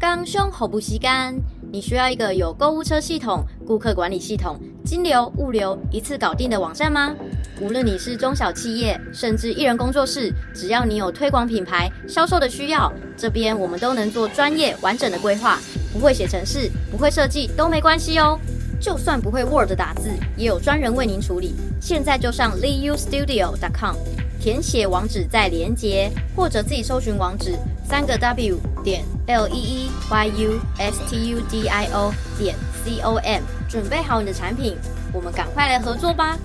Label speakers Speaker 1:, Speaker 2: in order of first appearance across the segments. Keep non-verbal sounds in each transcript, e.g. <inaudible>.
Speaker 1: 刚胸好不吸干，你需要一个有购物车系统、顾客管理系统、金流、物流一次搞定的网站吗？无论你是中小企业，甚至一人工作室，只要你有推广品牌、销售的需要，这边我们都能做专业完整的规划。不会写程式，不会设计都没关系哦。就算不会 Word 打字，也有专人为您处理。现在就上 liustudio.com，填写网址再连接，或者自己搜寻网址三个 W 点 L E E Y U S T U D I O 点 C O M，准备好你的产品，我们赶快来合作吧。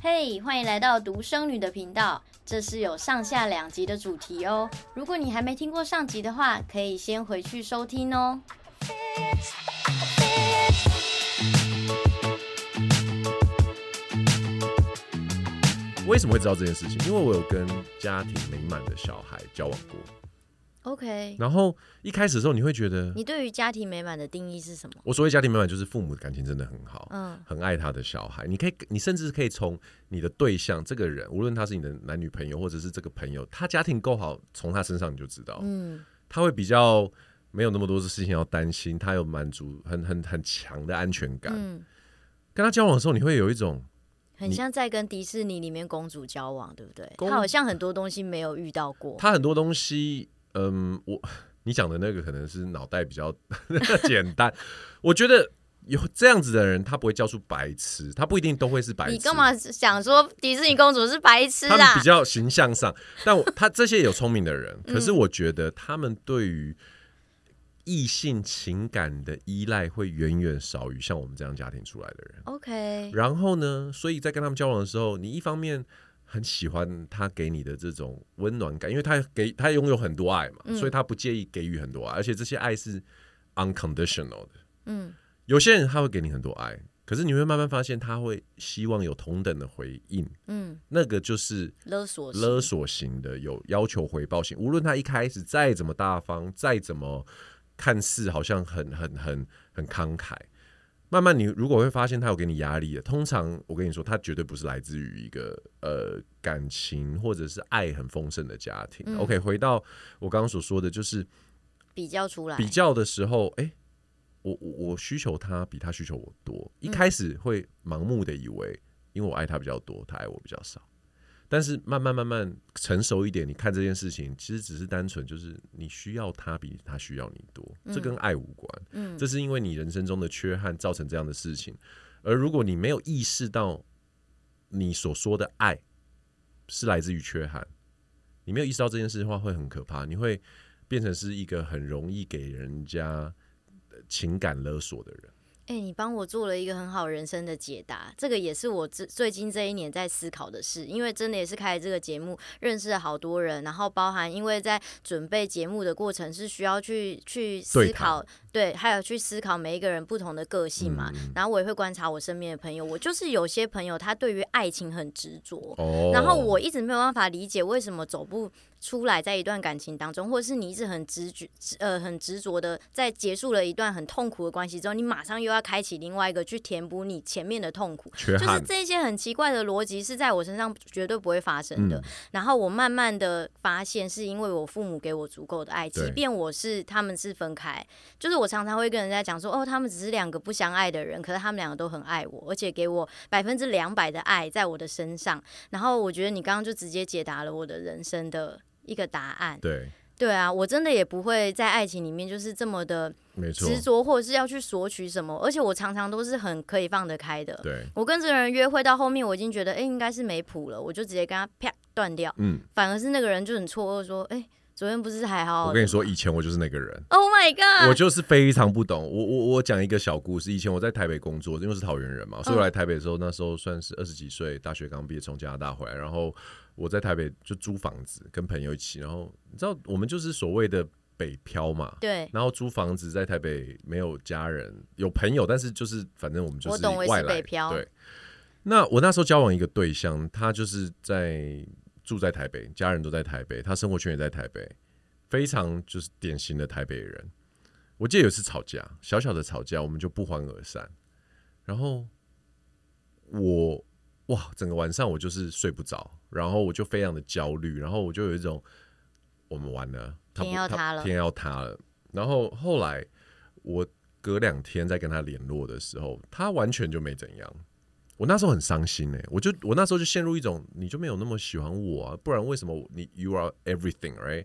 Speaker 1: 嘿欢迎来到独生女的频道，这是有上下两集的主题哦。如果你还没听过上集的话，可以先回去收听哦。
Speaker 2: 为什么会知道这件事情？因为我有跟家庭美满的小孩交往过。
Speaker 1: OK。
Speaker 2: 然后一开始的时候，你会觉得，
Speaker 1: 你对于家庭美满的定义是什么？
Speaker 2: 我所谓家庭美满，就是父母的感情真的很好，
Speaker 1: 嗯，
Speaker 2: 很爱他的小孩。你可以，你甚至可以从你的对象这个人，无论他是你的男女朋友，或者是这个朋友，他家庭够好，从他身上你就知道，
Speaker 1: 嗯，
Speaker 2: 他会比较没有那么多的事情要担心，他有满足很很很强的安全感。
Speaker 1: 嗯，
Speaker 2: 跟他交往的时候，你会有一种。
Speaker 1: 很像在跟迪士尼里面公主交往，对不对？
Speaker 2: 公
Speaker 1: 他好像很多东西没有遇到过。
Speaker 2: 她很多东西，嗯，我你讲的那个可能是脑袋比较 <laughs> 简单。我觉得有这样子的人，他不会叫出白痴，他不一定都会是白痴。
Speaker 1: 你干嘛想说迪士尼公主是白痴啊？
Speaker 2: 他比较形象上，但我他这些有聪明的人，可是我觉得他们对于。异性情感的依赖会远远少于像我们这样家庭出来的人。
Speaker 1: OK，
Speaker 2: 然后呢，所以在跟他们交往的时候，你一方面很喜欢他给你的这种温暖感，因为他给他拥有很多爱嘛，嗯、所以他不介意给予很多爱，而且这些爱是 unconditional 的。嗯，有些人他会给你很多爱，可是你会慢慢发现他会希望有同等的回应。嗯，那个就是勒索勒索型的，有要求回报型。无论他一开始再怎么大方，再怎么。看似好像很很很很慷慨，慢慢你如果会发现他有给你压力的，通常我跟你说，他绝对不是来自于一个呃感情或者是爱很丰盛的家庭。嗯、OK，回到我刚刚所说的就是
Speaker 1: 比较出来，
Speaker 2: 比较的时候，哎、欸，我我我需求他比他需求我多，一开始会盲目的以为，因为我爱他比较多，他爱我比较少。但是慢慢慢慢成熟一点，你看这件事情，其实只是单纯就是你需要他比他需要你多，这跟爱无关。嗯，这是因为你人生中的缺憾造成这样的事情。而如果你没有意识到你所说的爱是来自于缺憾，你没有意识到这件事的话，会很可怕。你会变成是一个很容易给人家情感勒索的人。
Speaker 1: 哎、欸，你帮我做了一个很好人生的解答，这个也是我最最近这一年在思考的事。因为真的也是开了这个节目，认识了好多人，然后包含因为在准备节目的过程是需要去去思考，对，还有去思考每一个人不同的个性嘛。嗯、然后我也会观察我身边的朋友，我就是有些朋友他对于爱情很执着，哦、然后我一直没有办法理解为什么走不出来，在一段感情当中，或者是你一直很执着，呃，很执着的，在结束了一段很痛苦的关系之后，你马上又要开启另外一个去填补你前面的痛苦，就是这些很奇怪的逻辑是在我身上绝对不会发生的。嗯、然后我慢慢的发现，是因为我父母给我足够的爱，即便我是他们是分开，就是我常常会跟人家讲说，哦，他们只是两个不相爱的人，可是他们两个都很爱我，而且给我百分之两百的爱在我的身上。然后我觉得你刚刚就直接解答了我的人生的。一个答案，
Speaker 2: 对
Speaker 1: 对啊，我真的也不会在爱情里面就是这么的执着，或者是要去索取什么，而且我常常都是很可以放得开的。
Speaker 2: 对，
Speaker 1: 我跟这个人约会到后面，我已经觉得哎，应该是没谱了，我就直接跟他啪断掉。嗯，反而是那个人就很错愕说，哎，昨天不是还好好？
Speaker 2: 我跟你说，以前我就是那个人。
Speaker 1: Oh my god！
Speaker 2: 我就是非常不懂。我我我讲一个小故事。以前我在台北工作，因为是桃园人嘛，所以我来台北的时候，那时候算是二十几岁，大学刚毕业，从加拿大回来，然后。我在台北就租房子，跟朋友一起，然后你知道我们就是所谓的北漂嘛，
Speaker 1: 对，
Speaker 2: 然后租房子在台北没有家人，有朋友，但是就是反正我们就是外来，对。那我那时候交往一个对象，他就是在住在台北，家人都在台北，他生活圈也在台北，非常就是典型的台北人。我记得有一次吵架，小小的吵架，我们就不欢而散，然后我。哇，整个晚上我就是睡不着，然后我就非常的焦虑，然后我就有一种我们完了，
Speaker 1: 天要塌了，
Speaker 2: 天要塌了。然后后来我隔两天再跟他联络的时候，他完全就没怎样。我那时候很伤心哎、欸，我就我那时候就陷入一种，你就没有那么喜欢我啊，不然为什么你 you are everything right？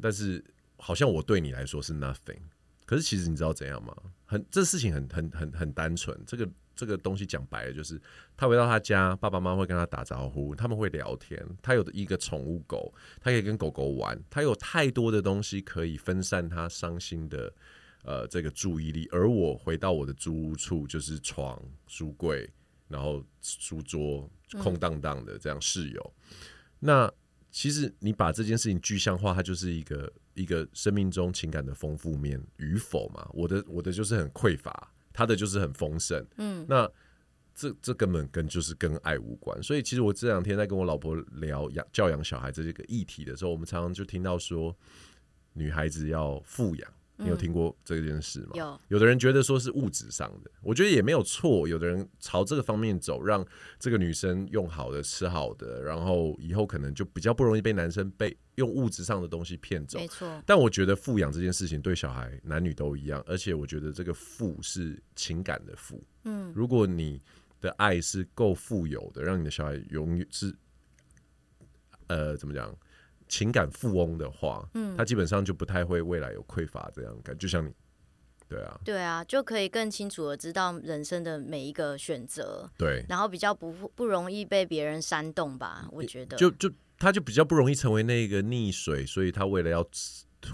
Speaker 2: 但是好像我对你来说是 nothing。可是其实你知道怎样吗？很这事情很很很很单纯，这个这个东西讲白了就是，他回到他家，爸爸妈妈会跟他打招呼，他们会聊天，他有一个宠物狗，他可以跟狗狗玩，他有太多的东西可以分散他伤心的呃这个注意力。而我回到我的租屋处，就是床、书柜。然后书桌空荡荡的，这样室友。嗯、那其实你把这件事情具象化，它就是一个一个生命中情感的丰富面与否嘛。我的我的就是很匮乏，他的就是很丰盛。嗯，那这这根本跟就是跟爱无关。所以其实我这两天在跟我老婆聊养教养小孩这个议题的时候，我们常常就听到说，女孩子要富养。你有听过这件事吗？
Speaker 1: 嗯、有，
Speaker 2: 有的人觉得说是物质上的，我觉得也没有错。有的人朝这个方面走，让这个女生用好的、吃好的，然后以后可能就比较不容易被男生被用物质上的东西骗走。
Speaker 1: 没错。
Speaker 2: 但我觉得富养这件事情对小孩男女都一样，而且我觉得这个富是情感的富。嗯，如果你的爱是够富有的，让你的小孩永远是，呃，怎么讲？情感富翁的话，嗯，他基本上就不太会未来有匮乏这样感，就像你，对啊，
Speaker 1: 对啊，就可以更清楚的知道人生的每一个选择，
Speaker 2: 对，
Speaker 1: 然后比较不不容易被别人煽动吧，我觉得，
Speaker 2: 就就他就比较不容易成为那个溺水，所以他为了要。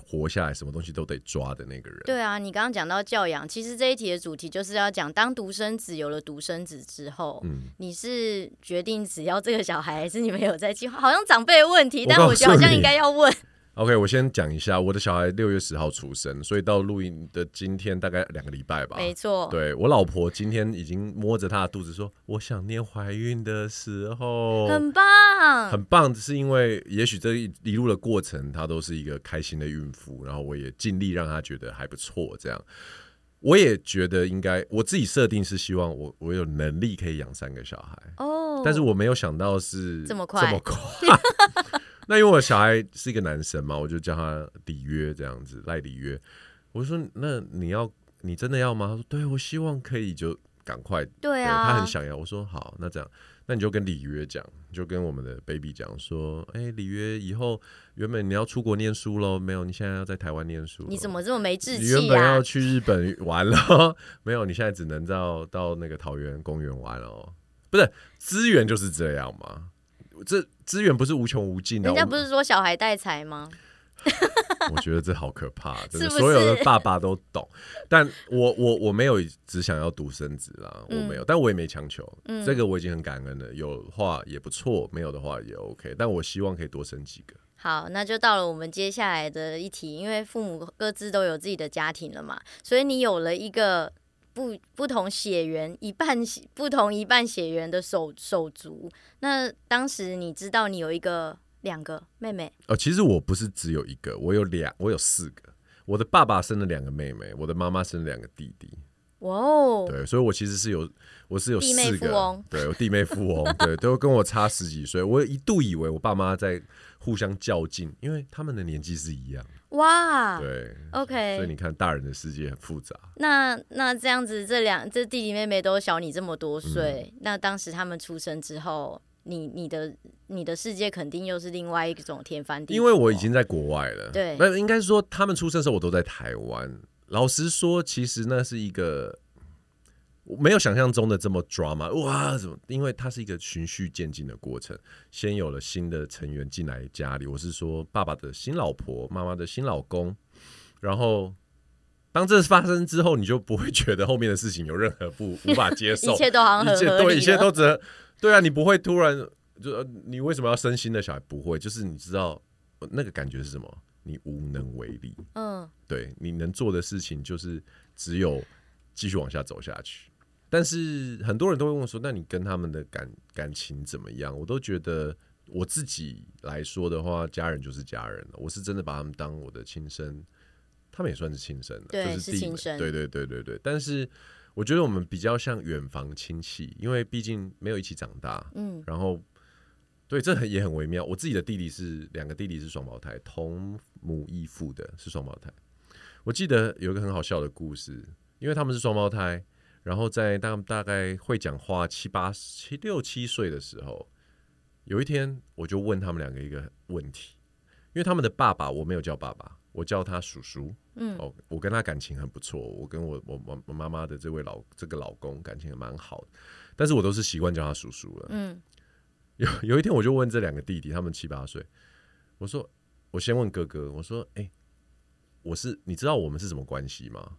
Speaker 2: 活下来，什么东西都得抓的那个人。
Speaker 1: 对啊，你刚刚讲到教养，其实这一题的主题就是要讲，当独生子有了独生子之后，嗯，你是决定只要这个小孩，还是你们有在计划？好像长辈的问题，但我觉得好像应该要问。
Speaker 2: OK，我先讲一下，我的小孩六月十号出生，所以到录音的今天大概两个礼拜吧。
Speaker 1: 没错，
Speaker 2: 对，我老婆今天已经摸着她的肚子说：“我想念怀孕的时候。”
Speaker 1: 很棒，
Speaker 2: 很棒，是因为也许这一一路的过程，她都是一个开心的孕妇，然后我也尽力让她觉得还不错。这样，我也觉得应该，我自己设定是希望我我有能力可以养三个小孩哦，但是我没有想到是
Speaker 1: 这么快，这么快。<laughs>
Speaker 2: 那因为我小孩是一个男生嘛，我就叫他里约这样子，赖里约。我说：“那你要，你真的要吗？”他说：“对，我希望可以就赶快。”
Speaker 1: 对啊
Speaker 2: 对，他很想要。我说：“好，那这样，那你就跟里约讲，就跟我们的 baby 讲说，哎、欸，里约以后原本你要出国念书喽，没有，你现在要在台湾念书。
Speaker 1: 你怎么这么没志气啊？
Speaker 2: 你原本要去日本玩了，没有，你现在只能到到那个桃园公园玩哦。不是，资源就是这样嘛。”这资源不是无穷无尽的。人
Speaker 1: 家不是说小孩带财吗？<laughs>
Speaker 2: 我觉得这好可怕，<laughs> 真的，所有的爸爸都懂。但我我我没有只想要独生子啦，我没有，但我也没强求。这个我已经很感恩了。有的话也不错，没有的话也 OK。但我希望可以多生几个。
Speaker 1: 好，那就到了我们接下来的一题，因为父母各自都有自己的家庭了嘛，所以你有了一个。不不同血缘一半不同一半血缘的手手足，那当时你知道你有一个两个妹妹？
Speaker 2: 哦，其实我不是只有一个，我有两，我有四个。我的爸爸生了两个妹妹，我的妈妈生了两个弟弟。
Speaker 1: 哇哦，
Speaker 2: 对，所以我其实是有，我是有四个，弟妹富翁，对，我弟妹富翁，对，都跟我差十几岁。我一度以为我爸妈在互相较劲，因为他们的年纪是一样。
Speaker 1: 哇，
Speaker 2: 对
Speaker 1: ，OK，
Speaker 2: 所以你看，大人的世界很复杂。
Speaker 1: 那那这样子，这两这弟弟妹妹都小你这么多岁，嗯、那当时他们出生之后，你你的你的世界肯定又是另外一种天翻地覆。
Speaker 2: 因为我已经在国外了，
Speaker 1: 对，
Speaker 2: 那应该是说他们出生的时候，我都在台湾。老实说，其实那是一个。没有想象中的这么 drama 哇！怎么？因为它是一个循序渐进的过程，先有了新的成员进来家里。我是说，爸爸的新老婆，妈妈的新老公。然后，当这发生之后，你就不会觉得后面的事情有任何不无法接受，<laughs>
Speaker 1: 一切都好像很合理，
Speaker 2: 对，一切都只对啊！你不会突然就你为什么要生新的小孩？不会，就是你知道那个感觉是什么？你无能为力。嗯，对，你能做的事情就是只有继续往下走下去。但是很多人都会问我说：“那你跟他们的感感情怎么样？”我都觉得我自己来说的话，家人就是家人了。我是真的把他们当我的亲生，他们也算是亲生的，就是弟妹，
Speaker 1: 是。
Speaker 2: 对对对对对。但是我觉得我们比较像远房亲戚，因为毕竟没有一起长大。嗯。然后，对，这很也很微妙。我自己的弟弟是两个弟弟是双胞胎，同母异父的，是双胞胎。我记得有一个很好笑的故事，因为他们是双胞胎，然后在大大概会讲话七八七六七岁的时候，有一天我就问他们两个一个问题，因为他们的爸爸我没有叫爸爸，我叫他叔叔。嗯，哦，我跟他感情很不错，我跟我我我我妈妈的这位老这个老公感情也蛮好的，但是我都是习惯叫他叔叔了。嗯，有有一天我就问这两个弟弟，他们七八岁，我说我先问哥哥，我说哎。欸我是你知道我们是什么关系吗？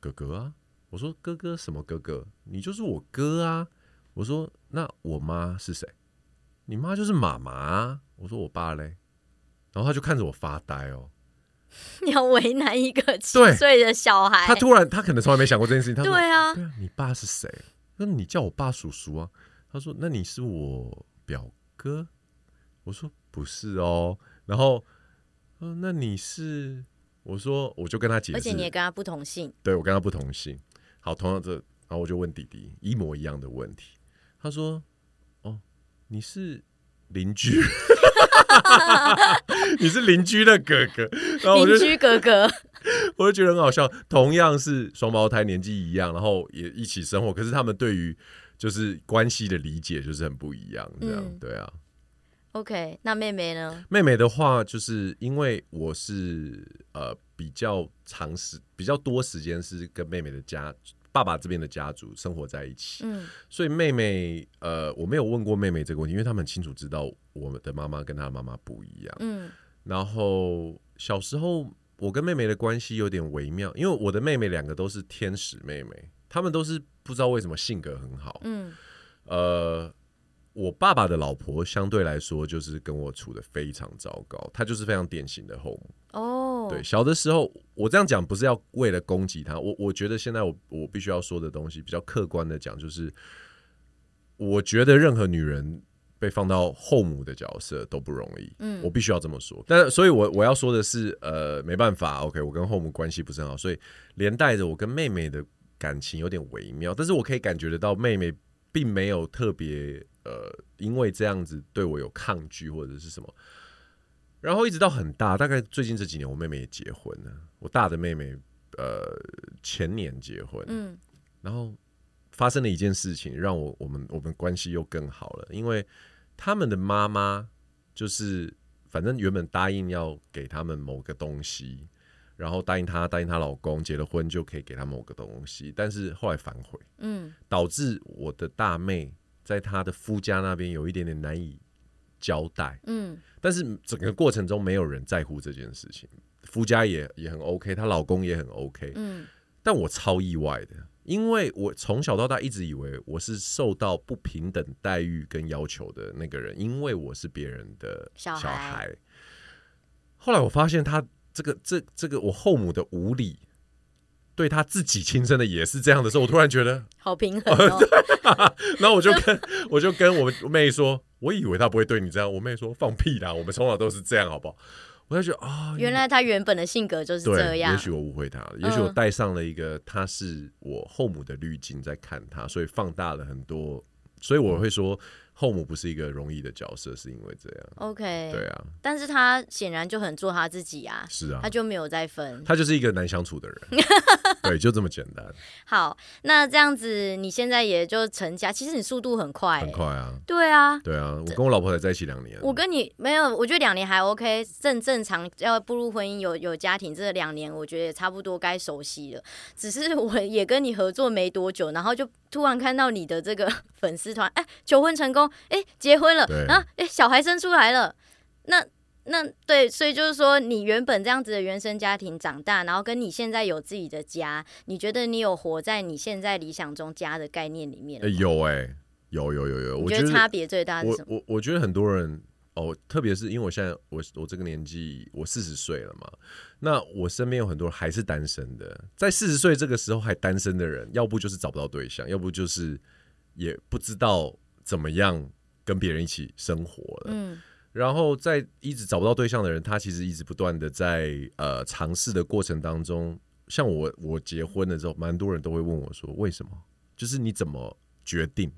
Speaker 2: 哥哥啊，我说哥哥什么哥哥？你就是我哥啊。我说那我妈是谁？你妈就是妈妈啊。我说我爸嘞，然后他就看着我发呆哦。<laughs>
Speaker 1: 你要为难一个七岁的小孩，
Speaker 2: 他突然他可能从来没想过这件事情。他说
Speaker 1: 对啊，
Speaker 2: 对啊，你爸是谁？那你叫我爸叔叔啊。他说那你是我表哥。我说不是哦。然后嗯，那你是？我说，我就跟他解释，
Speaker 1: 而且你也跟他不同姓。
Speaker 2: 对，我跟他不同姓。好，同样这，然后我就问弟弟一模一样的问题。他说：“哦，你是邻居，<laughs> 你是邻居的哥哥。”然后
Speaker 1: 邻居哥哥，<laughs>
Speaker 2: 我就觉得很好笑。同样是双胞胎，年纪一样，然后也一起生活，可是他们对于就是关系的理解就是很不一样。这样，嗯、对啊。
Speaker 1: OK，那妹妹呢？
Speaker 2: 妹妹的话，就是因为我是呃比较长时比较多时间是跟妹妹的家爸爸这边的家族生活在一起，嗯，所以妹妹呃我没有问过妹妹这个问题，因为他们很清楚知道我们的妈妈跟她妈妈不一样，嗯，然后小时候我跟妹妹的关系有点微妙，因为我的妹妹两个都是天使妹妹，她们都是不知道为什么性格很好，嗯，呃。我爸爸的老婆相对来说就是跟我处的非常糟糕，她就是非常典型的后母。哦，oh. 对，小的时候我这样讲不是要为了攻击她，我我觉得现在我我必须要说的东西比较客观的讲，就是我觉得任何女人被放到后母的角色都不容易。嗯，我必须要这么说。但，所以我我要说的是，呃，没办法，OK，我跟后母关系不是很好，所以连带着我跟妹妹的感情有点微妙。但是我可以感觉得到妹妹并没有特别。呃，因为这样子对我有抗拒或者是什么，然后一直到很大，大概最近这几年，我妹妹也结婚了。我大的妹妹，呃，前年结婚，嗯，然后发生了一件事情，让我我们我们关系又更好了。因为他们的妈妈就是，反正原本答应要给他们某个东西，然后答应她答应她老公结了婚就可以给她某个东西，但是后来反悔，嗯，导致我的大妹。在他的夫家那边有一点点难以交代，嗯，但是整个过程中没有人在乎这件事情，夫家也也很 OK，她老公也很 OK，嗯，但我超意外的，因为我从小到大一直以为我是受到不平等待遇跟要求的那个人，因为我是别人的小孩，小孩。后来我发现他这个这这个我后母的无理。对他自己亲生的也是这样的时候，我突然觉得
Speaker 1: 好平衡 <laughs>
Speaker 2: 然后 <laughs> 我就跟 <laughs> 我就跟我妹说，我以为他不会对你这样。我妹说放屁啦，我们从小都是这样，好不好？我就觉得啊，原来
Speaker 1: 他原本的性格就是这样。
Speaker 2: 也许我误会他了，也许我带上了一个他是我后母的滤镜在看他，所以放大了很多。所以我会说。后母不是一个容易的角色，是因为这样。
Speaker 1: OK，
Speaker 2: 对啊，
Speaker 1: 但是他显然就很做他自己啊。
Speaker 2: 是啊，
Speaker 1: 他就没有再分。
Speaker 2: 他就是一个难相处的人。<laughs> 对，就这么简单。
Speaker 1: 好，那这样子，你现在也就成家，其实你速度很快，
Speaker 2: 很快啊。
Speaker 1: 对啊，
Speaker 2: 对啊，我跟我老婆才在一起两年。
Speaker 1: 我跟你没有，我觉得两年还 OK，正正常要步入婚姻有有家庭，这两年我觉得也差不多该熟悉了。只是我也跟你合作没多久，然后就突然看到你的这个粉丝团，哎，求婚成功。哎，结婚了，
Speaker 2: 然
Speaker 1: 后，哎，小孩生出来了，那那对，所以就是说，你原本这样子的原生家庭长大，然后跟你现在有自己的家，你觉得你有活在你现在理想中家的概念里面？
Speaker 2: 有哎、欸，有有有有，
Speaker 1: 我觉得差别最大是什么？
Speaker 2: 我我我觉得很多人哦，特别是因为我现在我我这个年纪，我四十岁了嘛，那我身边有很多人还是单身的，在四十岁这个时候还单身的人，要不就是找不到对象，要不就是也不知道。怎么样跟别人一起生活了？嗯，然后在一直找不到对象的人，他其实一直不断的在呃尝试的过程当中，像我我结婚的时候，蛮多人都会问我说，为什么？就是你怎么决定？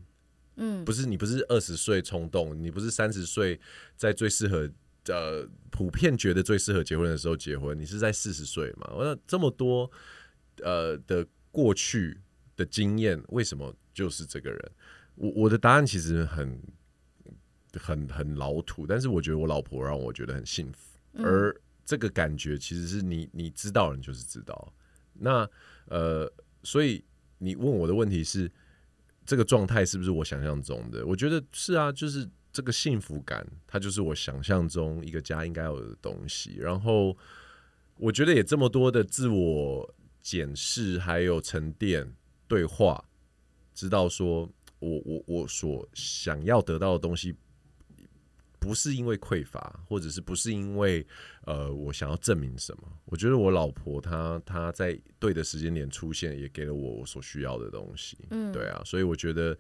Speaker 2: 嗯，不是你不是二十岁冲动，你不是三十岁在最适合呃普遍觉得最适合结婚的时候结婚，你是在四十岁嘛？那这么多呃的过去的经验，为什么就是这个人？我我的答案其实很很很老土，但是我觉得我老婆让我觉得很幸福，嗯、而这个感觉其实是你你知道人就是知道。那呃，所以你问我的问题是，这个状态是不是我想象中的？我觉得是啊，就是这个幸福感，它就是我想象中一个家应该有的东西。然后我觉得也这么多的自我检视，还有沉淀对话，知道说我我我所想要得到的东西。不是因为匮乏，或者是不是因为呃，我想要证明什么？我觉得我老婆她她在对的时间点出现，也给了我我所需要的东西。嗯，对啊，所以我觉得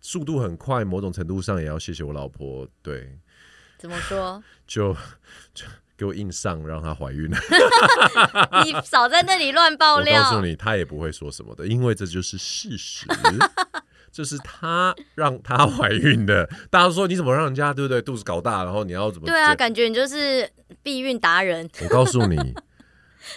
Speaker 2: 速度很快，某种程度上也要谢谢我老婆。对，
Speaker 1: 怎么说？<laughs>
Speaker 2: 就就给我硬上，让她怀孕了。<laughs>
Speaker 1: 你少在那里乱爆料！
Speaker 2: 我告诉你，她也不会说什么的，因为这就是事实。<laughs> 就是他让她怀孕的，大家都说你怎么让人家对不对肚子搞大，然后你要怎么？
Speaker 1: 对啊，感觉你就是避孕达人。
Speaker 2: 我告诉你，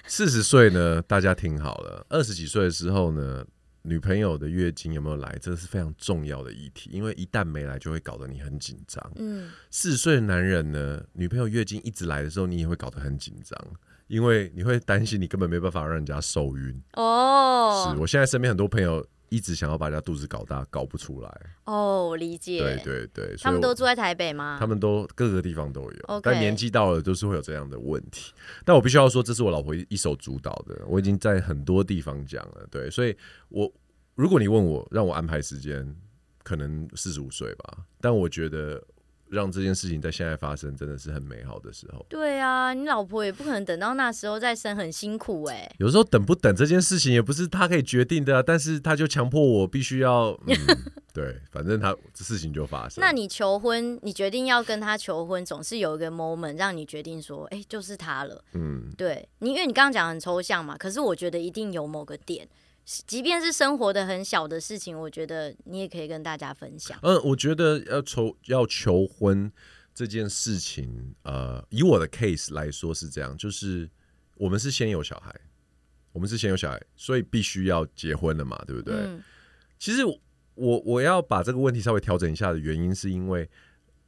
Speaker 2: 四十岁呢，大家听好了，二十几岁的时候呢，女朋友的月经有没有来，这是非常重要的议题，因为一旦没来，就会搞得你很紧张。嗯，四十岁的男人呢，女朋友月经一直来的时候，你也会搞得很紧张，因为你会担心你根本没办法让人家受孕。哦，是我现在身边很多朋友。一直想要把人家肚子搞大，搞不出来。
Speaker 1: 哦，理解。
Speaker 2: 对对对，
Speaker 1: 他们都住在台北吗？
Speaker 2: 他们都各个地方都有.但年纪到了都是会有这样的问题。但我必须要说，这是我老婆一手主导的，我已经在很多地方讲了。对，所以我如果你问我让我安排时间，可能四十五岁吧。但我觉得。让这件事情在现在发生，真的是很美好的时候。
Speaker 1: 对啊，你老婆也不可能等到那时候再生，很辛苦哎、欸。
Speaker 2: 有时候等不等这件事情也不是他可以决定的、啊，但是他就强迫我必须要、嗯，<laughs> 对，反正他这事情就发生。
Speaker 1: 那你求婚，你决定要跟他求婚，总是有一个 moment 让你决定说，哎、欸，就是他了。嗯，对，你因为你刚刚讲很抽象嘛，可是我觉得一定有某个点。即便是生活的很小的事情，我觉得你也可以跟大家分享。
Speaker 2: 嗯，我觉得要求要求婚这件事情，呃，以我的 case 来说是这样，就是我们是先有小孩，我们是先有小孩，所以必须要结婚了嘛，对不对？嗯。其实我我要把这个问题稍微调整一下的原因，是因为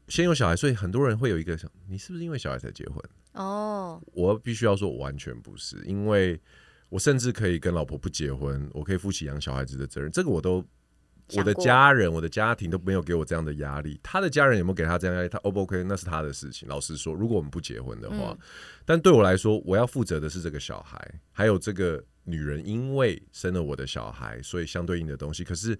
Speaker 2: 先有小孩，所以很多人会有一个想，你是不是因为小孩才结婚？哦，我必须要说，我完全不是，因为。我甚至可以跟老婆不结婚，我可以负起养小孩子的责任。这个我都，我的家人、我的家庭都没有给我这样的压力。他的家人有没有给他这样压力？他 O 不 OK？那是他的事情。老实说，如果我们不结婚的话，嗯、但对我来说，我要负责的是这个小孩，还有这个女人，因为生了我的小孩，所以相对应的东西。可是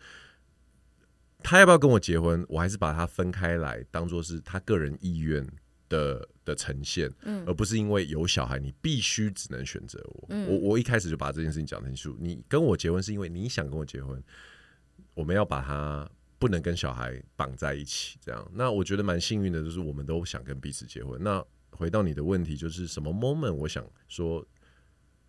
Speaker 2: 他要不要跟我结婚？我还是把它分开来，当做是他个人意愿。的的呈现，嗯，而不是因为有小孩，你必须只能选择我。嗯、我我一开始就把这件事情讲清楚。你跟我结婚是因为你想跟我结婚，我们要把它不能跟小孩绑在一起。这样，那我觉得蛮幸运的，就是我们都想跟彼此结婚。那回到你的问题，就是什么 moment？我想说，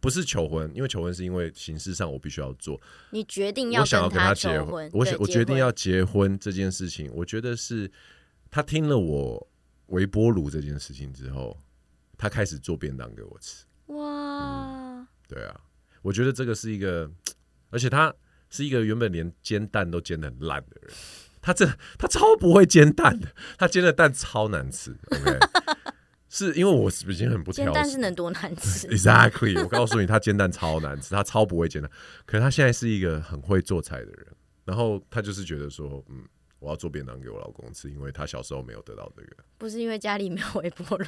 Speaker 2: 不是求婚，因为求婚是因为形式上我必须要做。
Speaker 1: 你决定要我想要跟他结婚，
Speaker 2: 我想我决定要结婚这件事情，我觉得是他听了我。微波炉这件事情之后，他开始做便当给我吃。哇、嗯，对啊，我觉得这个是一个，而且他是一个原本连煎蛋都煎的很烂的人。他这他超不会煎蛋的，他煎的蛋超难吃。<laughs> OK，是因为我已经很不挑，
Speaker 1: 但是能多难吃
Speaker 2: ？Exactly，我告诉你，他煎蛋超难吃，他超不会煎蛋。可是他现在是一个很会做菜的人，然后他就是觉得说，嗯。我要做便当给我老公吃，因为他小时候没有得到这个，
Speaker 1: 不是因为家里没有微波炉，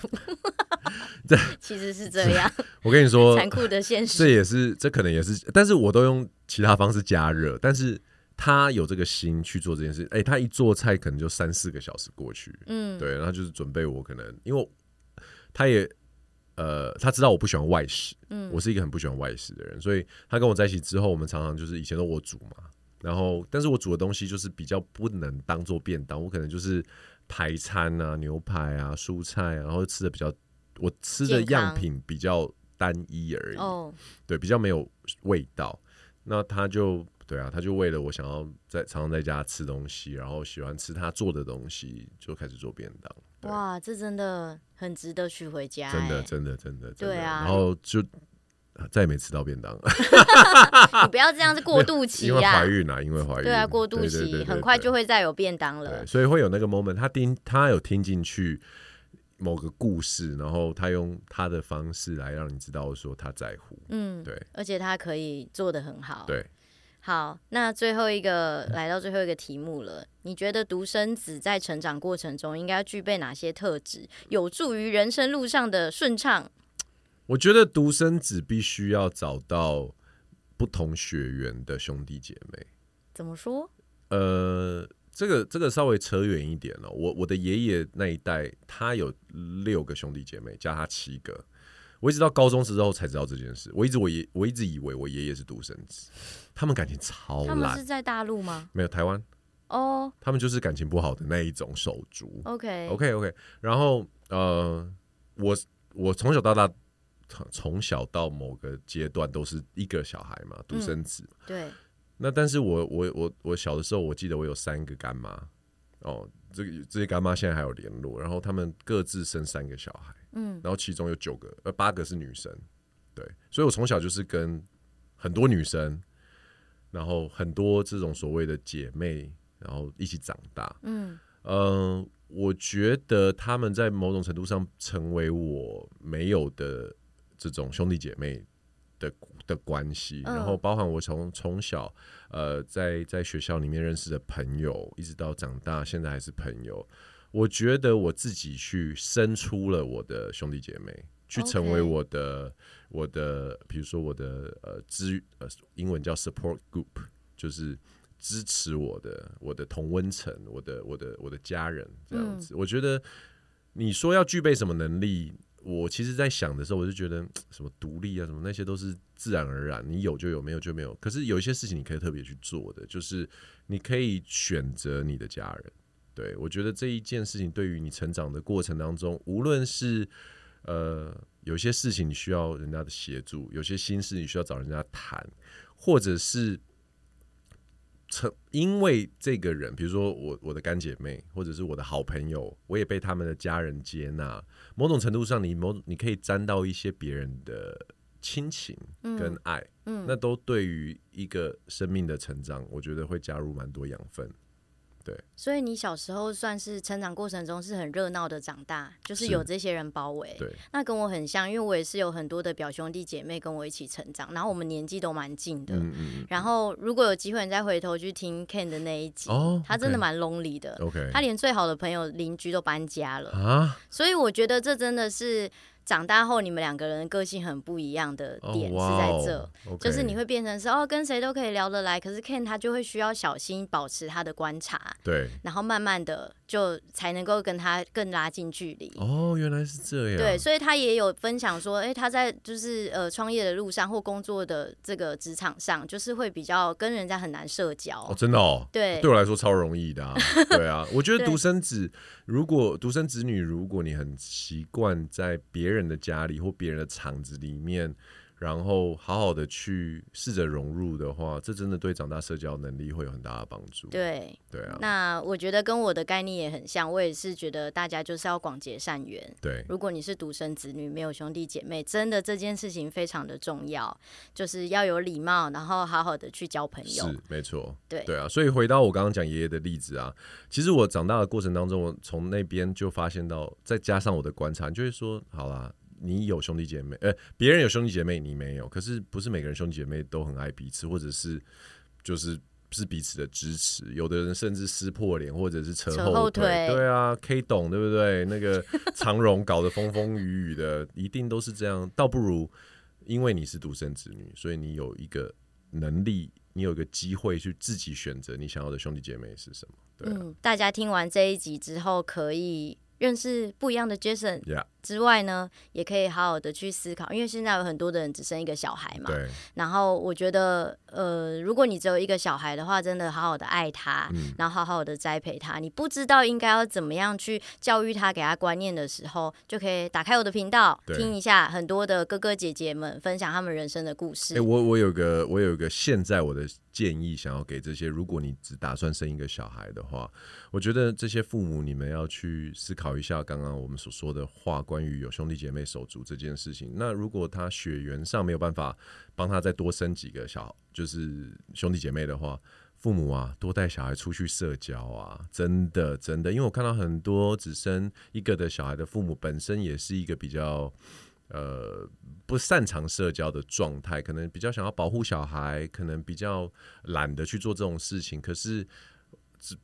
Speaker 1: <laughs> 这 <laughs> 其实是这样。<laughs>
Speaker 2: 我跟你说，
Speaker 1: 残酷的现实，
Speaker 2: 这也是，这可能也是，但是我都用其他方式加热，但是他有这个心去做这件事。哎、欸，他一做菜可能就三四个小时过去，嗯，对，然后就是准备我可能，因为他也呃，他知道我不喜欢外食，嗯，我是一个很不喜欢外食的人，所以他跟我在一起之后，我们常常就是以前都我煮嘛。然后，但是我煮的东西就是比较不能当做便当，我可能就是排餐啊、牛排啊、蔬菜啊，然后吃的比较，我吃的样品比较单一而已。哦，对，比较没有味道。那他就对啊，他就为了我想要在常常在家吃东西，然后喜欢吃他做的东西，就开始做便当。
Speaker 1: 哇，这真的很值得娶回家，
Speaker 2: 真的，真的，真的，真的。
Speaker 1: 对啊，
Speaker 2: 然后就再也没吃到便当。<laughs>
Speaker 1: 你不要这样子过渡期、啊，<laughs>
Speaker 2: 因为怀孕啊，因为怀孕。
Speaker 1: 对啊，过渡期很快就会再有便当了。
Speaker 2: 所以会有那个 moment，他听他有听进去某个故事，然后他用他的方式来让你知道说他在乎。嗯，对，
Speaker 1: 而且他可以做的很好。
Speaker 2: 对。
Speaker 1: 好，那最后一个来到最后一个题目了。你觉得独生子在成长过程中应该具备哪些特质，有助于人生路上的顺畅？
Speaker 2: 我觉得独生子必须要找到不同血缘的兄弟姐妹。
Speaker 1: 怎么说？
Speaker 2: 呃，这个这个稍微扯远一点了。我我的爷爷那一代，他有六个兄弟姐妹，加他七个。我一直到高中之后才知道这件事。我一直我爷我一直以为我爷爷是独生子，他们感情超烂。
Speaker 1: 他们是在大陆吗？
Speaker 2: 没有，台湾。哦、oh.。他们就是感情不好的那一种手足。
Speaker 1: OK
Speaker 2: OK OK。然后呃，我我从小到大，从小到某个阶段都是一个小孩嘛，独生子、嗯。
Speaker 1: 对。
Speaker 2: 那但是我我我我小的时候，我记得我有三个干妈。哦，这个这些干妈现在还有联络，然后他们各自生三个小孩。嗯，然后其中有九个，呃，八个是女生，对，所以我从小就是跟很多女生，然后很多这种所谓的姐妹，然后一起长大。嗯，呃，我觉得他们在某种程度上成为我没有的这种兄弟姐妹的的关系，然后包含我从从小呃在在学校里面认识的朋友，一直到长大，现在还是朋友。我觉得我自己去生出了我的兄弟姐妹，去成为我的.我的，比如说我的呃支呃英文叫 support group，就是支持我的我的同温层，我的我的我的家人这样子。嗯、我觉得你说要具备什么能力，我其实在想的时候，我就觉得什么独立啊，什么那些都是自然而然，你有就有，没有就没有。可是有一些事情你可以特别去做的，就是你可以选择你的家人。对，我觉得这一件事情对于你成长的过程当中，无论是呃有些事情你需要人家的协助，有些心事你需要找人家谈，或者是成因为这个人，比如说我我的干姐妹，或者是我的好朋友，我也被他们的家人接纳，某种程度上你某你可以沾到一些别人的亲情跟爱，嗯，嗯，那都对于一个生命的成长，我觉得会加入蛮多养分。对，
Speaker 1: 所以你小时候算是成长过程中是很热闹的长大，就是有这些人包围。
Speaker 2: 对，
Speaker 1: 那跟我很像，因为我也是有很多的表兄弟姐妹跟我一起成长，然后我们年纪都蛮近的。嗯嗯。然后如果有机会，你再回头去听 Ken 的那一集，哦，他真的蛮 lonely 的。
Speaker 2: OK，
Speaker 1: 他连最好的朋友、邻居都搬家了啊。所以我觉得这真的是。长大后，你们两个人个性很不一样的点是在这，oh, wow, okay. 就是你会变成是哦，跟谁都可以聊得来，可是 Ken 他就会需要小心保持他的观察，
Speaker 2: 对，
Speaker 1: 然后慢慢的就才能够跟他更拉近距离。
Speaker 2: 哦，原来是这样。
Speaker 1: 对，所以他也有分享说，哎、欸，他在就是呃创业的路上或工作的这个职场上，就是会比较跟人家很难社交。
Speaker 2: 哦，真的哦。
Speaker 1: 对，
Speaker 2: 对我来说超容易的啊。对啊，我觉得 <laughs> 独生子，如果独生子女，如果你很习惯在别人人的家里或别人的厂子里面，然后好好的去试着融入的话，这真的对长大社交能力会有很大的帮助。
Speaker 1: 对，
Speaker 2: 对啊。
Speaker 1: 那我觉得跟我的概念也很像，我也是觉得大家就是要广结善缘。
Speaker 2: 对，
Speaker 1: 如果你是独生子女，没有兄弟姐妹，真的这件事情非常的重要，就是要有礼貌，然后好好的去交朋友。
Speaker 2: 是，没错。
Speaker 1: 对，
Speaker 2: 对啊。所以回到我刚刚讲爷爷的例子啊，其实我长大的过程当中，我从那边就发现到，再加上我的观察，就会说，好啦。你有兄弟姐妹，呃，别人有兄弟姐妹，你没有。可是不是每个人兄弟姐妹都很爱彼此，或者是就是是彼此的支持。有的人甚至撕破脸，或者是扯后腿。对啊，K 懂对不对？那个长荣搞得风风雨雨的，一定都是这样。倒不如因为你是独生子女，所以你有一个能力，你有一个机会去自己选择你想要的兄弟姐妹是什么。对啊，
Speaker 1: 嗯，大家听完这一集之后，可以认识不一样的 Jason。
Speaker 2: Yeah.
Speaker 1: 之外呢，也可以好好的去思考，因为现在有很多的人只生一个小孩嘛。
Speaker 2: 对。
Speaker 1: 然后我觉得，呃，如果你只有一个小孩的话，真的好好的爱他，
Speaker 2: 嗯、
Speaker 1: 然后好好的栽培他。你不知道应该要怎么样去教育他，给他观念的时候，就可以打开我的频道，听一下很多的哥哥姐姐们分享他们人生的故事。
Speaker 2: 哎、欸，我我有个我有一个现在我的建议，想要给这些，如果你只打算生一个小孩的话，我觉得这些父母你们要去思考一下刚刚我们所说的话。关于有兄弟姐妹手足这件事情，那如果他血缘上没有办法帮他再多生几个小，就是兄弟姐妹的话，父母啊，多带小孩出去社交啊，真的真的，因为我看到很多只生一个的小孩的父母，本身也是一个比较呃不擅长社交的状态，可能比较想要保护小孩，可能比较懒得去做这种事情，可是。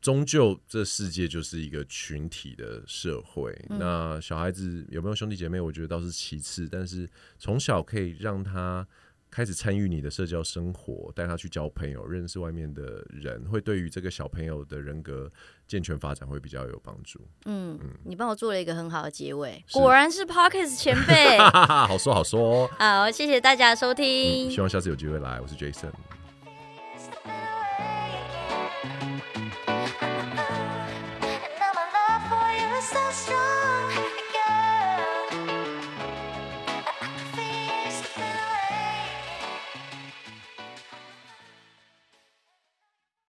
Speaker 2: 终究，这世界就是一个群体的社会。嗯。那小孩子有没有兄弟姐妹，我觉得倒是其次。但是从小可以让他开始参与你的社交生活，带他去交朋友，认识外面的人，会对于这个小朋友的人格健全发展会比较有帮助。嗯嗯，
Speaker 1: 你帮我做了一个很好的结尾，果然是 Podcast 前辈，<laughs>
Speaker 2: 好说好说。
Speaker 1: 好，谢谢大家的收听。
Speaker 2: 嗯，希望下次有机会来，我是 Jason。